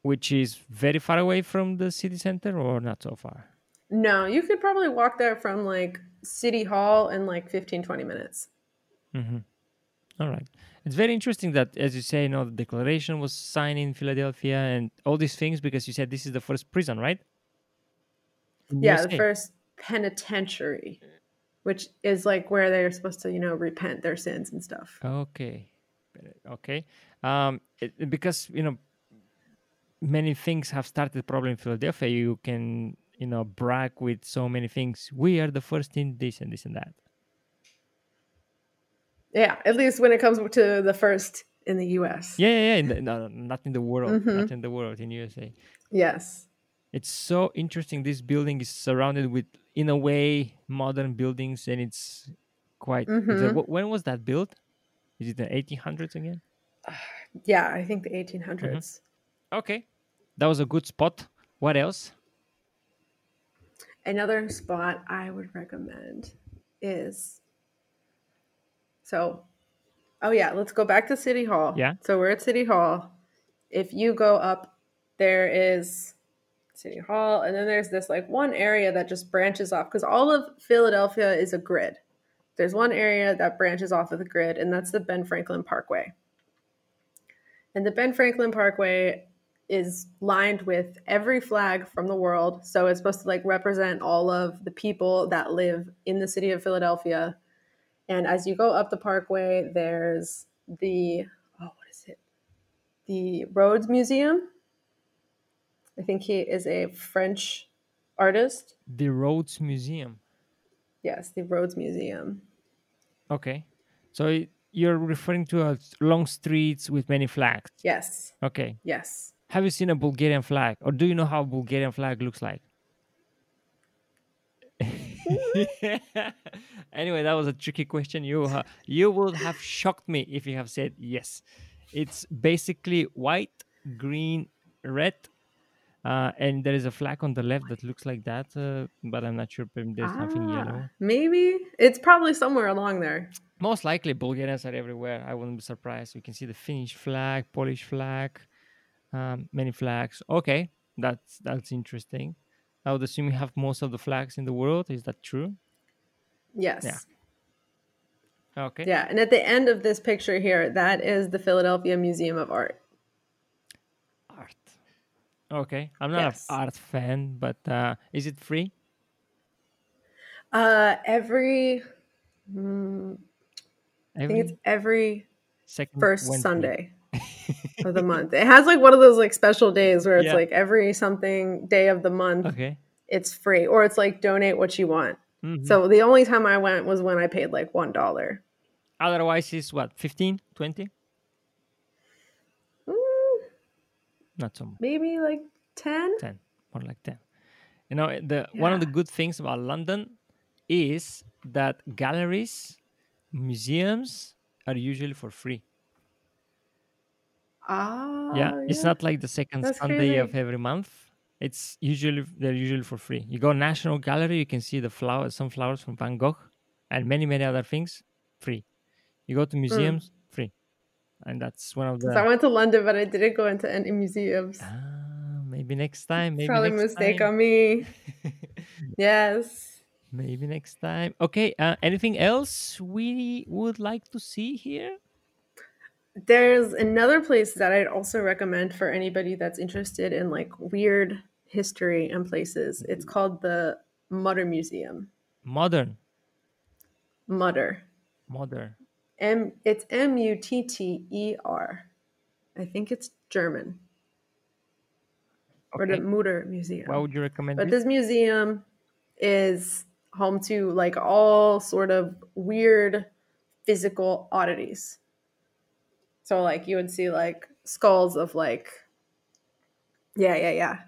A: Which is very far away from the city center or not so far?
B: No, you could probably walk there from like City Hall in like 15, 20 minutes.
A: hmm All right. It's very interesting that, as you say, you know, the declaration was signed in Philadelphia and all these things because you said this is the first prison, right?
B: Yeah, the first penitentiary, which is like where they're supposed to, you know, repent their sins and stuff.
A: Okay. Okay. Um, it, because you know, many things have started probably in Philadelphia. You can you know brag with so many things. We are the first in this and this and that.
B: Yeah, at least when it comes to the first in the US.
A: Yeah, yeah, yeah. in the- no, no, not in the world.
B: Mhm.
A: Not in the world. In USA.
B: Yes.
A: It's so interesting. This building is surrounded with, in a way, modern buildings, and it's quite. it's a-
B: Mhm.
A: wh- when was that built? Is it the 1800s again?
B: Yeah, I think the 1800s.
A: Okay, that was a good spot. What else?
B: Another spot I would recommend is so oh yeah, let's go back to City Hall.
A: Yeah.
B: So we're at City Hall. If you go up, there is City Hall, and then there's this like one area that just branches off because all of Philadelphia is a grid. There's one area that branches off of the grid, and that's the Ben Franklin Parkway. And the Ben Franklin Parkway is lined with every flag from the world. So it's supposed to like represent all of the people that live in the city of Philadelphia. And as you go up the parkway, there's the oh, what is it? The Rodin Museum. I think he is a French artist.
A: The Rodin Museum.
B: Yes, the Rodin Museum.
A: Okay. So you're referring to long streets with many flags.
B: Yes,
A: Okay.
B: yes.
A: Have you seen a Bulgarian flag, or do you know how a Bulgarian flag looks like? anyway, that was a tricky question. You uh, you would have shocked me if you have said yes. It's basically white, green, red, uh, and there is a flag on the left that looks like that, uh, but I'm not sure if there's something yellow.
B: Ah, Maybe it's probably somewhere along there.
A: Most likely, Bulgarians are everywhere. I wouldn't be surprised. You can see the Finnish flag, Polish flag, um, many flags. Okay, that's that's interesting. I would assume you have most of the flags in the world. Is that true?
B: Yes.
A: Yeah. Okay.
B: Yeah, and at the end of this picture here, that is the Philadelphia Museum of. Art.
A: Okay, I'm not
B: Yes.
A: an art fan, but uh, is it free?
B: Uh, every, mm, I think it's every
A: second
B: first
A: Wednesday.
B: Sunday of the month. It has like one of those like special days where it's
A: Yeah.
B: like every something day of the month,
A: Okay.
B: it's free, or it's like donate what you want.
A: Mhm.
B: So the only time I went was when I paid like one dollar.
A: Otherwise, it's what 15, 20?
B: Mm,
A: Not so much.
B: maybe like ten.
A: 10 more like 10 you know the one of the good things about london is that galleries museums are usually for free.
B: Ah,
A: yeah it's not like the second
B: That's
A: sunday of every month. It's usually they're usually for free. You go national gallery you can see the flowers some flowers from van gogh and many many other things free. You go to museums free and that's one of the
B: So I went to London, but I didn't go into any museums.
A: ah, maybe next time maybe
B: Probably a
A: next
B: mistake
A: time.
B: on me. yes.
A: Maybe next time. Okay. Uh, anything else we would like to see here?
B: There's another place that I'd also recommend for anybody that's interested in like weird history and places. It's called the Mutter Museum.
A: Modern.
B: Mutter.
A: Modern.
B: M it's M U T T E R. I think it's German. Or the
A: Okay.
B: Mutter Museum.
A: Why would you recommend
B: But
A: this?
B: this museum is home to like all sort of weird physical oddities. So like you would see like skulls of like yeah, yeah, yeah.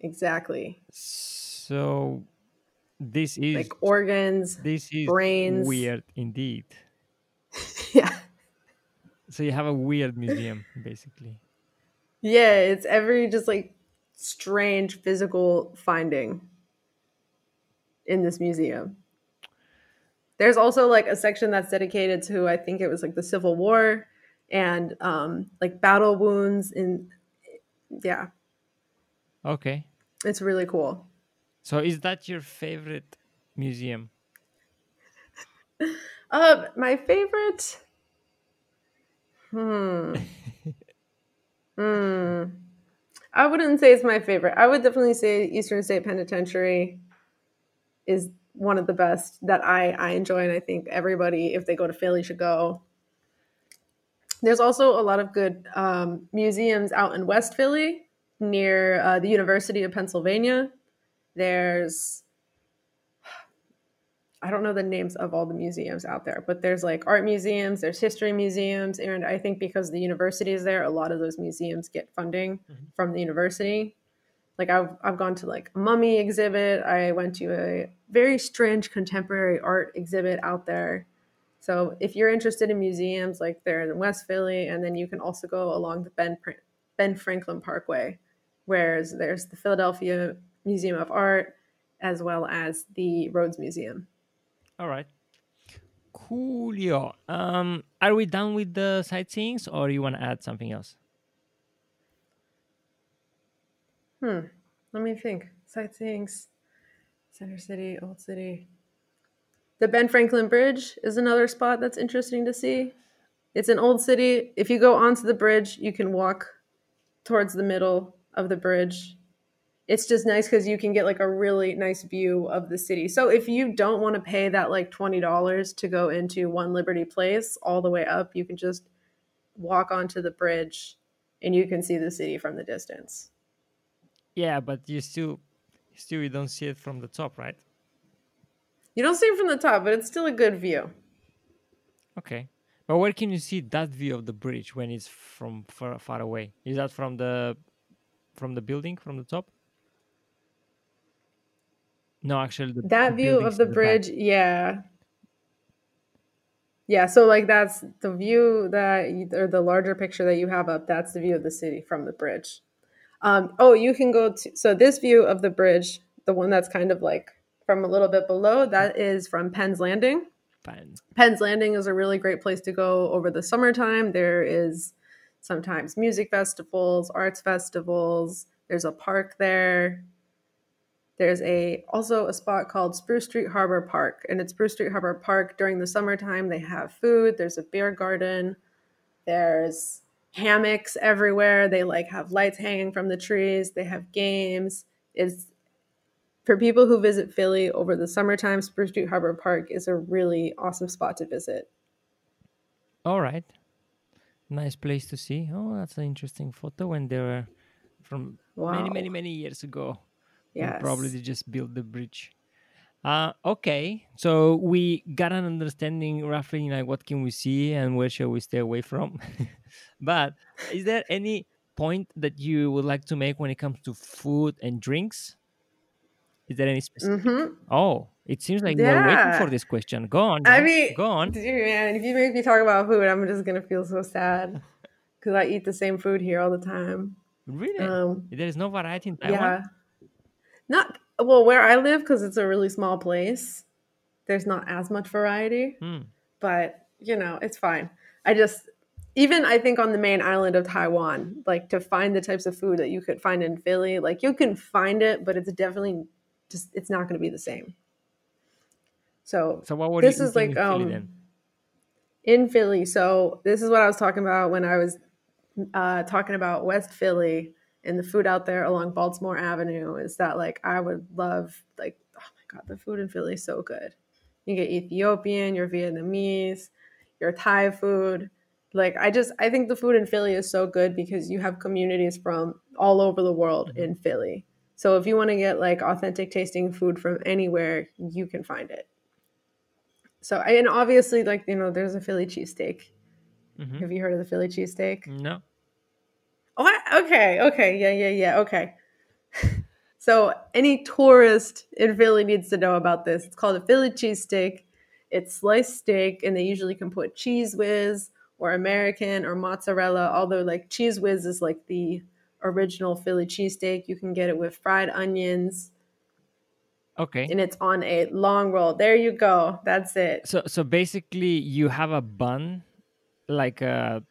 B: Exactly.
A: So This is
B: like organs.
A: this is
B: brains.
A: weird indeed. So you have a weird museum, basically.
B: Yeah, it's every just like strange physical finding in this museum. There's also like a section that's dedicated to I think it was like the Civil War and um like battle wounds in yeah,
A: Okay.
B: it's really cool.
A: So is that your favorite museum?
B: Uh my favorite Hmm. hmm. I wouldn't say it's my favorite. I would definitely say Eastern State Penitentiary is one of the best that I, I enjoy, and I think everybody, if they go to Philly, should go. There's also a lot of good um, museums out in West Philly near uh, the University of Pennsylvania. There's I don't know the names of all the museums out there, but there's like art museums, there's history museums, and I think because the university is there, a lot of those museums get funding
A: Mhm.
B: from the university. Like I've I've gone to like a mummy exhibit. I went to a very strange contemporary art exhibit out there. So if you're interested in museums, like they're in West Philly, and then you can also go along the Ben Ben Franklin Parkway, whereas there's the Philadelphia Museum of Art as well as the Rodin Museum.
A: All right. Coolio. Um, are we done with the sightseeings, or you want to add something else?
B: Hmm. Let me think. Sightseeings, Center City, Old City. The Ben Franklin Bridge is another spot that's interesting to see. It's an old city. If you go onto the bridge, you can walk towards the middle of the bridge. It's just nice because you can get like a really nice view of the city. So if you don't want to pay that like $20 to go into One Liberty Place all the way up, you can just walk onto the bridge and you can see the city from the distance.
A: Yeah, but you still, still you don't see it from the top, right?
B: You don't see it from the top, but it's still a good view.
A: Okay. But where can you see that view of the bridge when it's from far, far away? Is that from the from the building from the top? No, actually, the,
B: That
A: the
B: view of the bridge, yeah. Yeah, so like that's the view that you, or the larger picture that you have up, that's the view of the city from the bridge. Um, oh, you can go to so this view of the bridge, the one that's kind of like from a little bit below, that is from Penn's Landing.
A: Fine.
B: Penn's Landing is a really great place to go over the summertime. There is sometimes music festivals, arts festivals. There's a park there. There's a also a spot called Spruce Street Harbor Park, and at Spruce Street Harbor Park during the summertime they have food. There's a beer garden. There's hammocks everywhere. They like have lights hanging from the trees. They have games. It's for people who visit Philly over the summertime, Spruce Street Harbor Park is a really awesome spot to visit.
A: All right. Nice place to see. Oh, that's an interesting photo when they were from many, many, many years ago.
B: Yes.
A: Probably they just build the bridge. Uh, okay, so we got an understanding roughly like what can we see and where shall we stay away from. but is there any point that you would like to make when it comes to food and drinks? Is there any specific?
B: hmm
A: Oh, it seems like we're waiting for this question. Go on.
B: I mean,
A: go on.
B: Dude, man, if you make me talk about food, I'm just gonna feel so sad because I eat the same food here all the time.
A: Really?
B: Um,
A: there is no variety in Taiwan.
B: yeah, not well where I live because it's a really small place. There's not as much variety,
A: Hmm.
B: but you know it's fine. I just even I think on the main island of Taiwan, like to find the types of food that you could find in Philly, like you can find it, but it's definitely just it's not going to be the same. So
A: So what were
B: This is like,
A: in Philly
B: um,
A: then?
B: in Philly. So this is what I was talking about when I was uh, talking about West Philly and the food out there along Baltimore Avenue. Is that like I would love like oh my god, the food in Philly is so good. You get Ethiopian, your Vietnamese, your Thai food. Like I just I think the food in Philly is so good because you have communities from all over the world in Philly. So if you want to get like authentic tasting food from anywhere, you can find it. So and obviously like you know there's a Philly cheesesteak.
A: Mhm.
B: Have you heard of the Philly cheesesteak?
A: No.
B: Oh, I- okay, okay, yeah, yeah, yeah, okay. So any tourist in Philly needs to know about this. It's called a Philly cheesesteak. It's sliced steak, and they usually can put Cheez Whiz or American or mozzarella. Although like Cheez Whiz is like the original Philly cheesesteak. You can get it with fried onions,
A: Okay.
B: and it's on a long roll. There you go. That's it.
A: So so basically you have a bun like a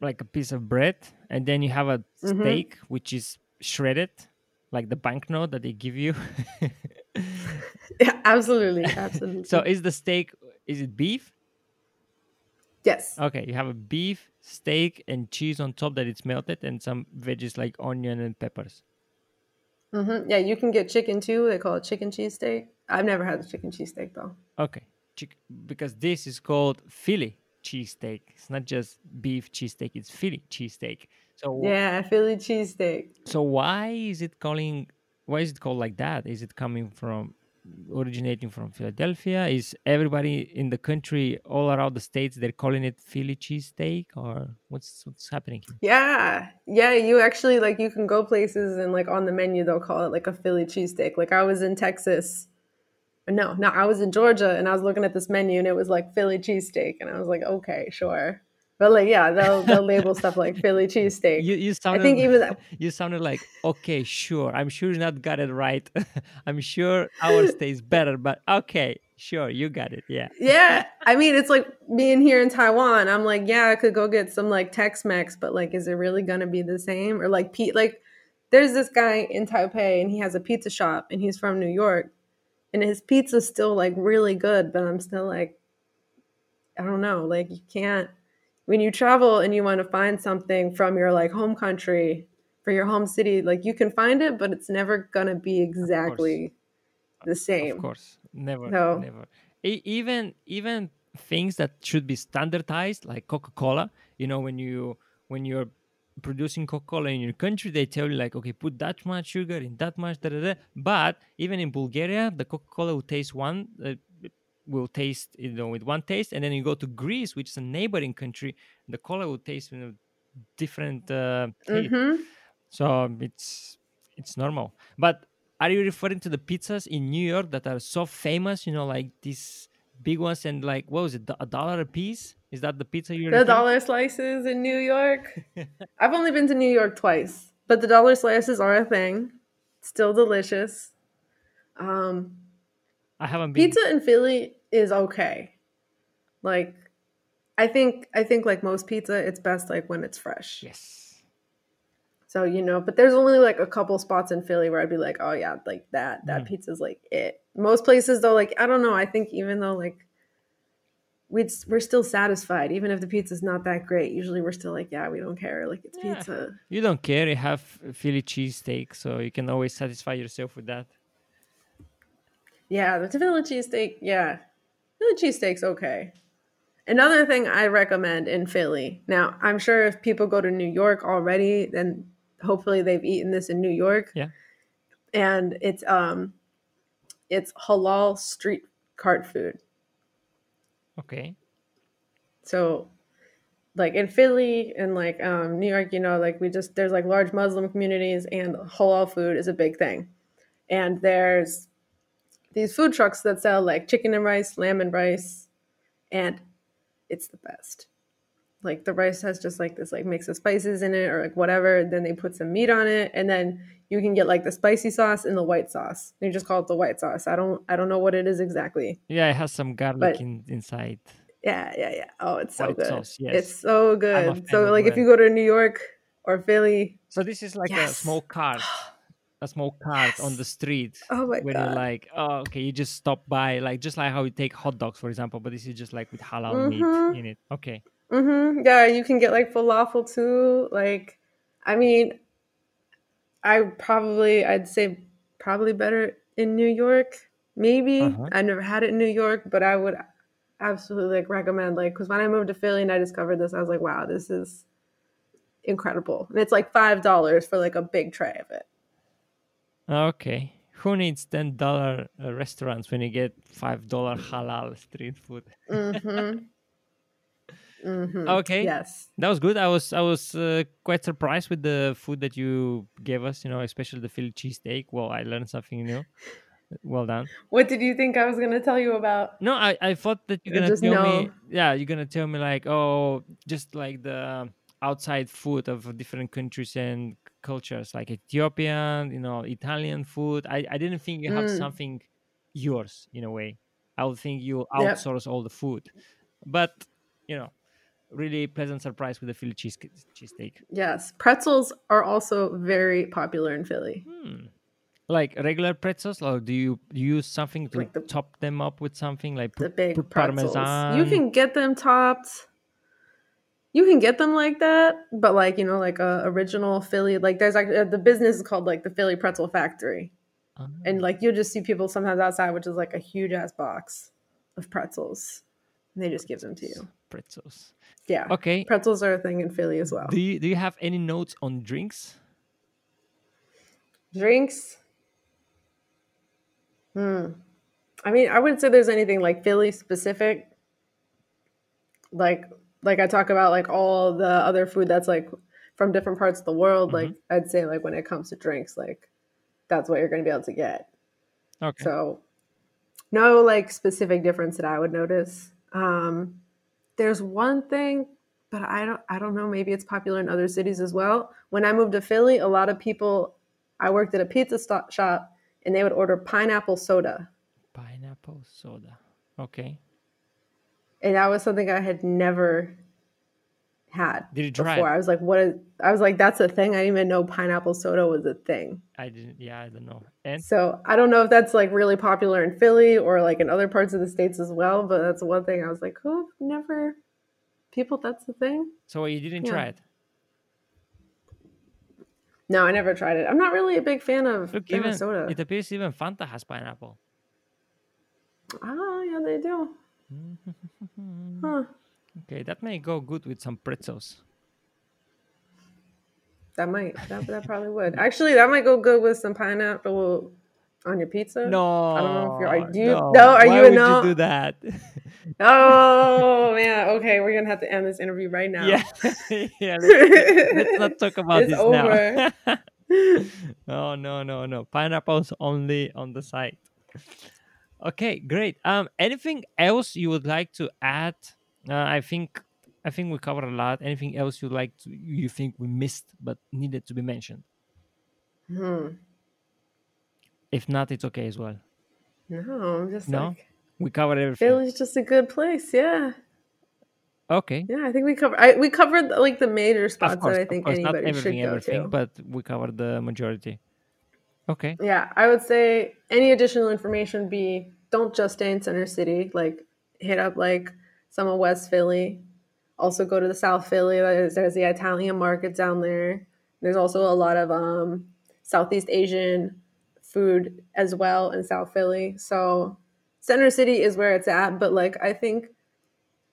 A: like a piece of bread and then you have a
B: Mhm.
A: steak which is shredded like the banknote that they give you.
B: Yeah, absolutely, absolutely.
A: so is the steak is it beef?
B: yes,
A: Okay, you have a beef steak and cheese on top that it's melted and some veggies like onion and peppers.
B: mm-hmm. yeah, you can get chicken too. They call it chicken cheese steak I've never had the chicken cheese steak though.
A: Okay. Because this is called Philly cheesesteak. It's not just beef cheesesteak, it's Philly cheesesteak. So
B: Yeah, Philly cheesesteak.
A: So why is it calling? Why is it called like that? Is it coming from originating from Philadelphia? Is everybody in the country, all around the states, they're calling it Philly cheesesteak, or what's what's happening here?
B: Yeah, yeah. You actually like you can go places and like on the menu they'll call it like a Philly cheesesteak. Like I was in Texas. No, no, I was in Georgia and I was looking at this menu and it was like Philly cheesesteak and I was like, okay, sure. But like, yeah, they'll they'll label stuff like Philly cheesesteak.
A: You you
B: I
A: sounded
B: think even that,
A: you sounded like okay, sure. I'm sure you not got it right. I'm sure ours tastes better, but okay, sure, you got it. Yeah.
B: yeah. I mean, it's like being here in Taiwan. I'm like, yeah, I could go get some like Tex-Mex, but like, is it really gonna be the same? Or like, Pete, like, there's this guy in Taipei and he has a pizza shop and he's from New York, and his pizza's still like really good, but I'm still like, I don't know, like you can't when you travel and you want to find something from your like home country for your home city, like you can find it, but it's never gonna be exactly the same.
A: Of course, never,
B: No.
A: never. E- even even things that should be standardized, like Coca Cola. You know, when you when you're producing Coca Cola in your country, they tell you like, okay, put that much sugar in that much, da da da. But even in Bulgaria, the Coca Cola will taste one. Uh, will taste you know with one taste and then you go to greece which is a neighboring country the cola will taste in a different uh, taste.
B: hmm
A: So um, it's it's normal. But are you referring to the pizzas in New York that are so famous? You know, like these big ones and like what was it, a dollar a piece? Is that the pizza you're
B: The dollar slices in New York. I've only been to New York twice, but the dollar slices are a thing. Still delicious. Um,
A: I haven't been.
B: pizza in Philly is okay. Like, I think I think like most pizza, it's best like when it's fresh.
A: Yes.
B: So you know, but there's only like a couple spots in Philly where I'd be like, oh yeah, like that that
A: Mm.
B: pizza's like it. Most places though, like I don't know. I think even though like we'd we're still satisfied, even if the pizza's not that great. Usually we're still like, yeah, we don't care. Like it's
A: Yeah.
B: pizza.
A: You don't care. You have Philly cheesesteak, so you can always satisfy yourself with that.
B: Yeah, the Philly cheesesteak. Yeah, Philly cheesesteak's okay. Another thing I recommend in Philly. Now, I'm sure if people go to New York already, then hopefully they've eaten this in New York.
A: Yeah.
B: And it's um, it's halal street cart food.
A: Okay.
B: So, like in Philly and like um, New York, you know, like we just there's like large Muslim communities, and halal food is a big thing. And there's these food trucks that sell like chicken and rice, lamb and rice, and it's the best. Like the rice has just like this like mix of spices in it or like whatever. Then they put some meat on it, and then you can get like the spicy sauce and the white sauce. They just call it the white sauce. I don't I don't know what it is exactly.
A: Yeah, it has some garlic
B: But-
A: in, inside.
B: Yeah, yeah, yeah. Oh, it's so
A: White
B: good.
A: sauce, yes.
B: It's so good. So like if you go to New York or Philly,
A: So this is like a small cart, a small cart on the street.
B: oh my
A: when
B: god.
A: you're like, oh, okay, you just stop by, like just like how you take hot dogs, for example, but this is just like with halal
B: Mhm.
A: meat in it. Okay.
B: Hmm Yeah, you can get like falafel too. Like, I mean, I probably I'd say probably better in New York. Maybe
A: Uh-huh.
B: I've never had it in New York, but I would absolutely like recommend like because when I moved to Philly and I discovered this, I was like, wow, this is incredible, and it's like five dollars for like a big tray of it.
A: Okay. Who needs ten dollar uh, restaurants when you get five dollar halal street food?
B: hmm Mhm.
A: Okay.
B: Yes.
A: That was good. I was I was uh, quite surprised with the food that you gave us. You know, especially the Philly cheesesteak. Well, I learned something new. Well done.
B: What did you think I was going to tell you about?
A: No, I, I thought that you're gonna
B: just
A: tell me. Yeah, you're gonna tell me like, oh, just like the outside food of different countries and cultures, like Ethiopian, you know, Italian food. I, I didn't think you have
B: Mm.
A: something yours in a way. I would think you
B: Yep.
A: outsource all the food, but you know, really pleasant surprise with the Philly cheese cheesesteak.
B: Yes. Pretzels are also very popular in Philly.
A: Hmm. Like regular pretzels, or do you use something to
B: Like the-
A: top them up with something like
B: The big pretzels.
A: parmesan?
B: You can get them topped. You can get them like that, but like, you know, like a original Philly, like there's like uh, the business is called like the Philly Pretzel Factory.
A: Ah.
B: And like you'll just see people sometimes outside, which is like a huge ass box of pretzels. And they just give them to you.
A: Pretzels.
B: Yeah.
A: Okay.
B: Pretzels are a thing in Philly as well.
A: Do you do you have any notes on drinks?
B: Drinks. Hmm. I mean, I wouldn't say there's anything like Philly specific. Like, like I talk about like all the other food that's like from different parts of the world. Like, I'd say like when it comes to drinks, like that's what you're going to be able to get.
A: Okay.
B: So, no like specific difference that I would notice. Um, there's one thing, but I don't I don't know. Maybe it's popular in other cities as well. When I moved to Philly, a lot of people. I worked at a pizza shop, and they would order pineapple soda,
A: Pineapple soda. Okay.
B: and that was something I had never had
A: Did you try
B: before.
A: it?
B: I was like, "What is?" I was like, "That's a thing." I didn't even know pineapple soda was a thing.
A: I didn't. Yeah, I don't know. And
B: So I don't know if that's like really popular in Philly or like in other parts of the states as well. But that's one thing I was like, "Oh, never." People, that's the thing.
A: so you didn't
B: Yeah.
A: try it.
B: No, I never tried it. I'm not really a big fan of,
A: Look, even
B: soda.
A: it appears even Fanta has pineapple.
B: Oh, yeah, they do. Huh.
A: Okay, that may go good with some pretzels.
B: That might. That, that probably would. Actually, that might go good with some pineapple on your pizza.
A: No,
B: I don't know if you're. Are you?
A: no.
B: No, are
A: Why
B: you
A: would
B: no?
A: you do that?
B: Oh man. Okay, we're gonna have to end this interview right now.
A: yeah, yeah. Let's, let's not talk about
B: It's
A: this
B: over.
A: now. no, no, no, no. Pineapples only on the side. Okay, great. Um, anything else you would like to add? Uh, I think I think we covered a lot. Anything else you like to you think we missed but needed to be mentioned?
B: Hmm.
A: If not, it's okay as well.
B: No, I'm just
A: No?
B: like
A: We covered everything.
B: Philly's just a good place. Yeah,
A: Okay.
B: yeah. I think we covered. I, we covered like the major spots
A: course,
B: that I think
A: course, not
B: anybody should go
A: everything,
B: to.
A: but we covered the majority. Okay.
B: Yeah, I would say any additional information be don't just stay in Center City. Like hit up like some of West Philly. Also go to the South Philly. There's, there's the Italian market down there. There's also a lot of um, Southeast Asian food as well in South Philly. So Center City is where it's at. But like I think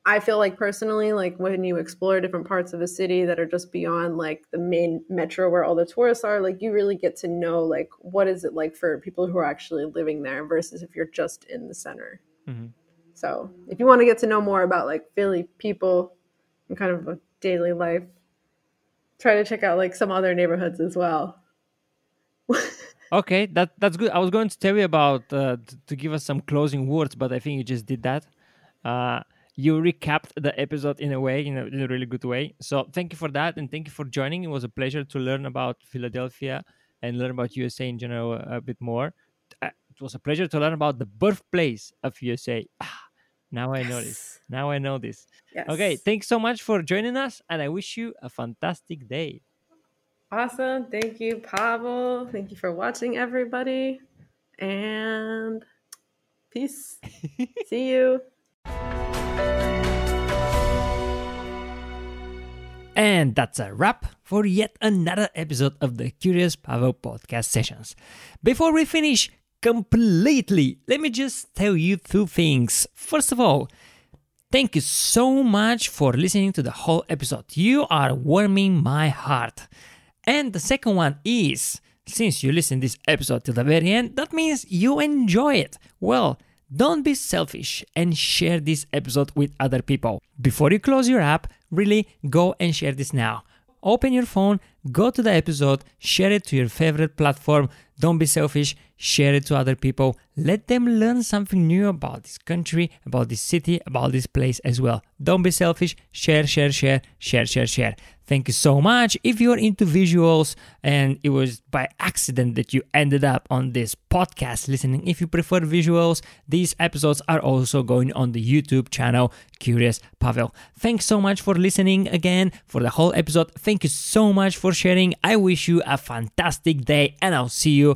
B: I feel like personally, like when you explore different parts of a city that are just beyond like the main metro where all the tourists are, like you really get to know like what is it like for people who are actually living there versus if you're just in the center.
A: Mhm.
B: So if you want to get to know more about like Philly people and kind of a daily life, try to check out like some other neighborhoods as well.
A: Okay, that that's good. I was going to tell you about uh, t- to give us some closing words, but I think you just did that. Uh, you recapped the episode in a way, in a, in a really good way. So thank you for that, and thank you for joining. It was a pleasure to learn about Philadelphia and learn about USA in general a, bit more. Uh, it was a pleasure to learn about the birthplace of USA. Now I know this. Now I know this.
B: Yes.
A: Okay, thanks so much for joining us, and I wish you a fantastic day.
B: Awesome. Thank you, Pavel. Thank you for watching, everybody. And peace. See you.
A: And that's a wrap for yet another episode of the Curious Pavel podcast sessions. Before we finish completely, let me just tell you two things. First of all, thank you so much for listening to the whole episode. You are warming my heart. And the second one is since you listen this episode till the very end, that means you enjoy it. Well, don't be selfish and share this episode with other people. Before you close your app, really go and share this now. Open your phone, go to the episode, share it to your favorite platform. Don't be selfish, share it to other people. Let them learn something new about this country, about this city, about this place as well. Don't be selfish, share, share, share, share, share, share. Thank you so much. If you're into visuals and it was by accident that you ended up on this podcast listening, if you prefer visuals, these episodes are also going on the YouTube channel Curious Pavel. Thanks so much for listening again for the whole episode. Thank you so much for sharing. I wish you a fantastic day and I'll see you